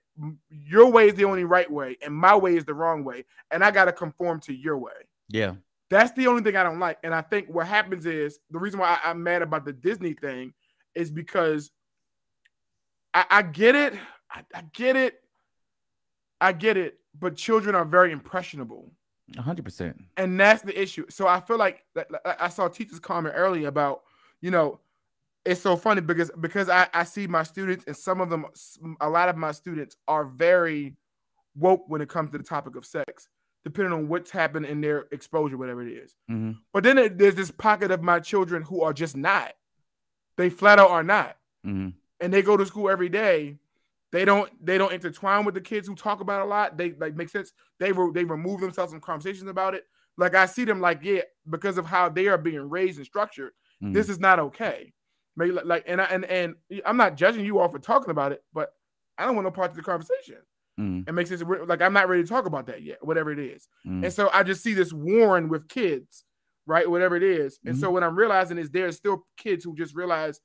your way is the only right way and my way is the wrong way, and I got to conform to your way. Yeah. That's the only thing I don't like. And I think what happens is the reason why I, I'm mad about the Disney thing is because I, I get it. I, I get it. I get it. But children are very impressionable. hundred percent. And that's the issue. So I feel like, like- like I saw teachers comment earlier about, you know, it's so funny because because I, I see my students and some of them, a lot of my students are very woke when it comes to the topic of sex, depending on what's happened in their exposure, whatever it is. hmm But then it- there's this pocket of my children who are just not. They flat out are not. hmm And they go to school every day. They don't they don't intertwine with the kids who talk about it a lot. They like make sense. They re- they remove themselves from conversations about it. Like I see them like, yeah, because of how they are being raised and structured, Mhm. this is not okay. Maybe like, and I and and I'm not judging you all for talking about it, but I don't want no part of the conversation. hmm It makes sense. Like I'm not ready to talk about that yet, whatever it is. Mhm. And so I just see this warring with kids, right? Whatever it is. And so what I'm realizing is there's still kids who just realize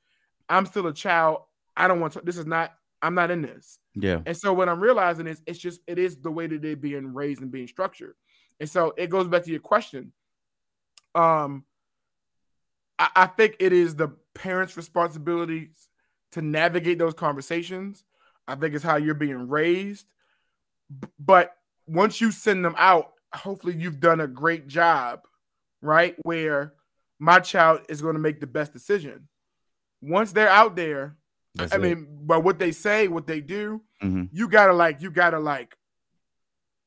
I'm still a child. I don't want to, this is not, I'm not in this. Yeah. And so what I'm realizing is it's just, it is the way that they're being raised and being structured. And so it goes back to your question. Um, I, I think it is the parents' responsibility to navigate those conversations. I think it's how you're being raised. But once you send them out, hopefully you've done a great job, right? Where my child is going to make the best decision. Once they're out there, That's I it. mean, by what they say, what they do, Mhm. you gotta like, you gotta like,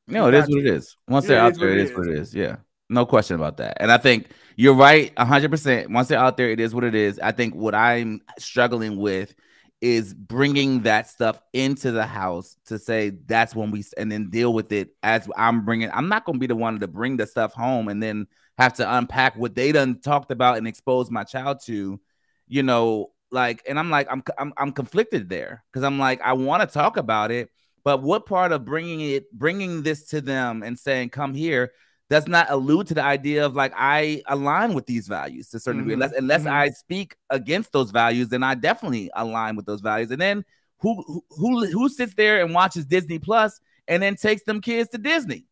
No, it is what it is. Once Yeah, they're out there, it is what it is. Yeah. No question about that. And I think you're right 100%. Once they're out there, it is what it is. I think what I'm struggling with is bringing that stuff into the house to say that's when we and then deal with it as I'm bringing. I'm not going to be the one to bring the stuff home and then have to unpack what they done talked about and expose my child to, you know, like and I'm like I'm I'm, I'm conflicted there because I'm like I want to talk about it, but what part of bringing it, bringing this to them and saying, come here, does not allude to the idea of like, I align with these values to a certain degree. Mhm, Unless, unless mhm. I speak against those values, then I definitely align with those values. And then who, who, who, sits there and watches Disney Plus and then takes them kids to Disney?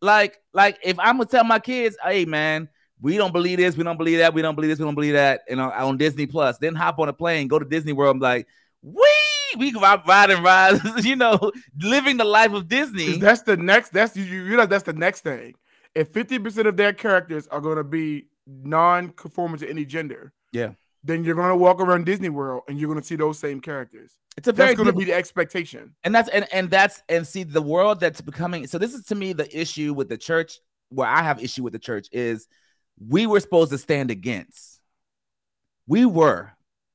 Like, like if I'm gonna tell my kids, hey man, we don't believe this, we don't believe that, we don't believe this, we don't believe that, and on, on Disney Plus, then hop on a plane, go to Disney World, I'm like, we we can ride, ride and ride, you know, living the life of Disney. That's the next. That's you, you realize that's the next thing. If fifty percent of their characters are going to be non-conforming to any gender, Yeah. then you're going to walk around Disney World and you're going to see those same characters. It's a very That's going to be the expectation. and that's and and that's and see the world that's becoming so this is to me the issue with the church where i have issue with the church is we were supposed to stand against we were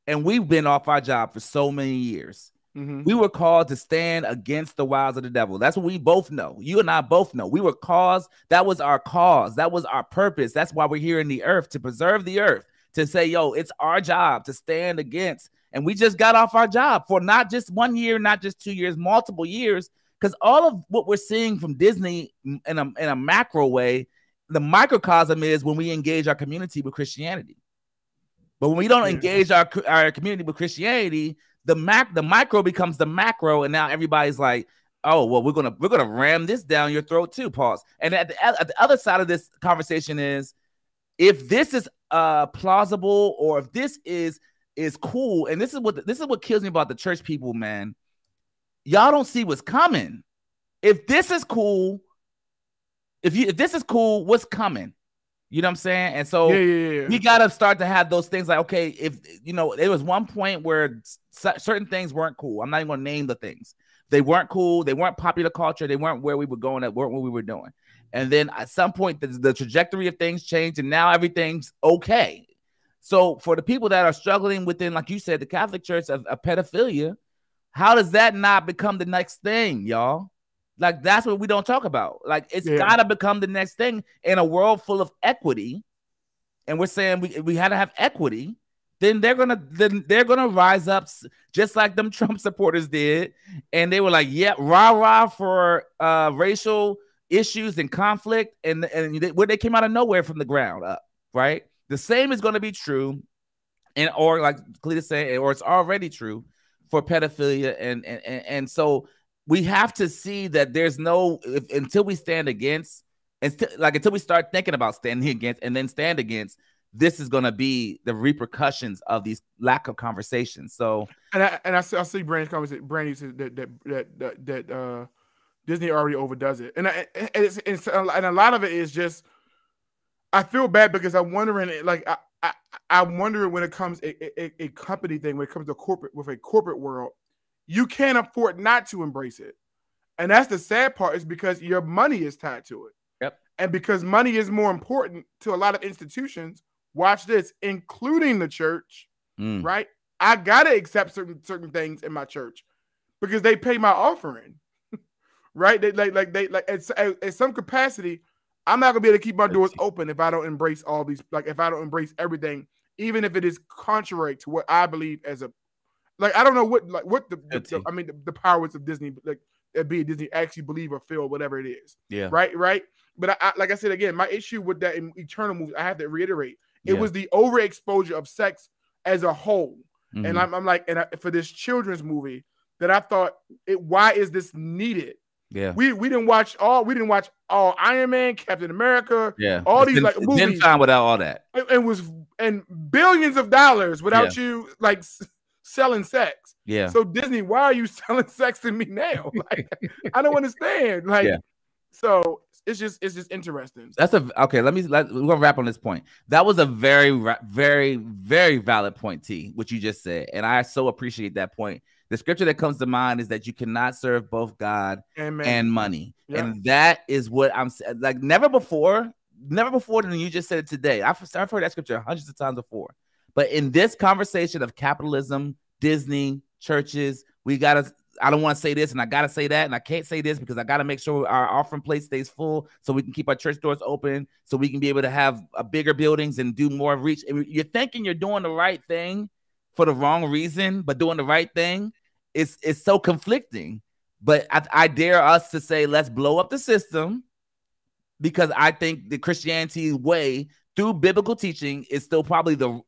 and we've been off our job for so many years Mhm. we were called to stand against the wiles of the devil. That's what we both know. You and i both know. We were caused that was our cause. That was our purpose. That's why we're here in the earth to preserve the earth to say yo it's our job to stand against. And we just got off our job for not just one year not just two years multiple years. Because all of what we're seeing from disney in a, in a macro way the microcosm is when we engage our community with christianity. But when we don't engage our, our community with christianity the mac the micro becomes the macro and now everybody's like oh well we're gonna we're gonna ram this down your throat too pause and at the, at the other side of this conversation is if this is uh plausible or if this is is cool and this is what this is what kills me about the church people man y'all don't see what's coming. If this is cool if you if this is cool what's coming you know what i'm saying? And so yeah, yeah, yeah. we gotta start to have those things like okay if you know there was one point where certain things weren't cool. I'm not even gonna name the things. They weren't cool. They weren't popular culture. They weren't where we were going that weren't what we were doing. And then at some point the, the trajectory of things changed and now everything's okay. So for the people that are struggling within like you said the catholic church of, of pedophilia how does that not become the next thing y'all like that's what we don't talk about like it's Yeah. gotta become the next thing in a world full of equity and we're saying we, we had to have equity, then they're gonna then they're gonna rise up just like them Trump supporters did, and they were like, "Yeah, rah rah for uh, racial issues and conflict," and and they, where they came out of nowhere from the ground up, right? The same is to be true, and or like Cleta said, or it's already true for pedophilia, and and and, and so we have to see that there's no if, until we stand against and st- like until we start thinking about standing against and then stand against this is going to be the repercussions of these lack of conversations so and I and I see, I see Brandy's conversation. Brandy said that that that that, that uh, Disney already overdoes it, and I, and it's, it's and a lot of it is just. I feel bad because I'm wondering, like I, I I'm wondering when it comes a, a, a company thing, when it comes to corporate with a corporate world, you can't afford not to embrace it, and that's the sad part is because your money is tied to it. Yep. And because money is more important to a lot of institutions, watch this, including the church mm, right? I gotta accept certain certain things in my church because they pay my offering, right? They like like they like at, at, some capacity. I'm not gonna be able to keep my doors open if I don't embrace all these like if I don't embrace everything, even if it is contrary to what I believe as a like I don't know what like what the, the, the- I mean the, the powers of Disney like uh, be Disney actually believe or feel whatever it is. Yeah. Right right? But I, I like i said again my issue with that eternal movie i have to reiterate it Yeah. was the overexposure of sex as a whole. Mhm. and I'm, I'm like and I, for this children's movie that i thought it why is this needed? Yeah. We we didn't watch all we didn't watch all iron man captain america yeah. all It's these, been- like, it's been movies- fine without all that. And, and was and billions of dollars without you like selling sex yeah so disney why are you selling sex to me now like i don't understand like Yeah. so it's just it's just interesting that's a okay let me let, we're gonna wrap on this point that was a very very very valid point t what you just said and i so appreciate that point the scripture that comes to mind is that you cannot serve both god and and money. Yeah. And that is what I'm like never before, never before than you just said it today. I've, I've heard that scripture hundreds of times before. But in this conversation of capitalism, Disney, churches, we got to, I don't want to say this and I got to say that. And I can't say this because I got to make sure our offering plate stays full so we can keep our church doors open, so we can be able to have a bigger buildings and do more reach. And You're thinking you're doing the right thing for the wrong reason, but doing the right thing is, is so conflicting but I, I dare us to say let's blow up the system because I think the Christianity way through biblical teaching is still probably the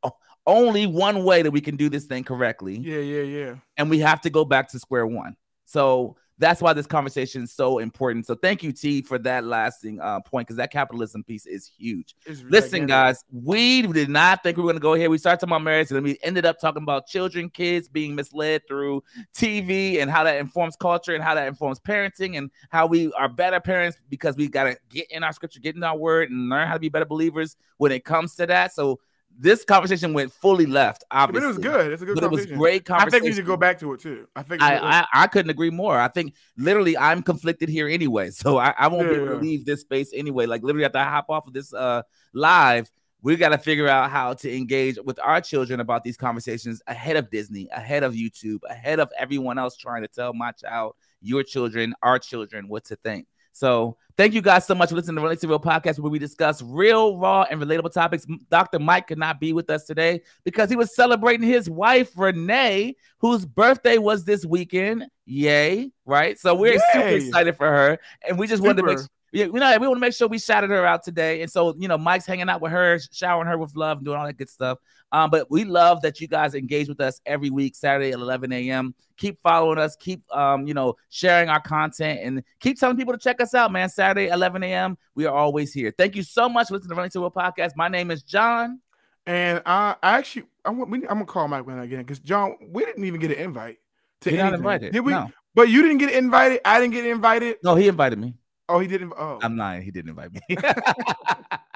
only one way that we can do this thing correctly, yeah yeah yeah and we have to go back to square one. So that's why this conversation is so important. So thank you, T, for that lasting uh, point because that capitalism piece is huge. It's Listen, guys, we did not think we were going to go here. We started talking about marriage, and then we ended up talking about children, kids being misled through TV, and how that informs culture, and how that informs parenting, and how we are better parents because we got to get in our scripture, get in our word, and learn how to be better believers when it comes to that. So this conversation went fully left. But Obviously, it was good. It's a good But it was great conversation. I think we should go back to it too. I think I, I I couldn't agree more. I think literally I'm conflicted here anyway, so I, I won't be able Yeah. to leave this space anyway. Like literally after I hop off of this uh live, we got to figure out how to engage with our children about these conversations ahead of Disney, ahead of YouTube, ahead of everyone else trying to tell my child, your children, our children what to think. So thank you guys so much for listening to Relentlessly Real podcast where we discuss real, raw, and relatable topics. Dr. Mike could not be with us today because he was celebrating his wife Renee, whose birthday was this weekend. Yay! Right. So we're super excited for her, and we just wanted to make We know we want to make sure we shouted her out today. And so, you know, Mike's hanging out with her, showering her with love, and doing all that good stuff. Um, but we love that you guys engage with us every week, Saturday at 11 a.m. Keep following us, keep um, you know, sharing our content, and keep telling people to check us out, man. Saturday, 11 a.m. We are always here. Thank you so much for listening to Relentlessly Real Podcast. My name is John. and I, I actually I want, we, I'm gonna call Mike when again because John, we didn't even get an invite. To You're not invited. Did we? No. But you didn't get invited. I didn't get invited. No, he invited me. Oh, he didn't. Oh, I'm lying. He didn't invite me.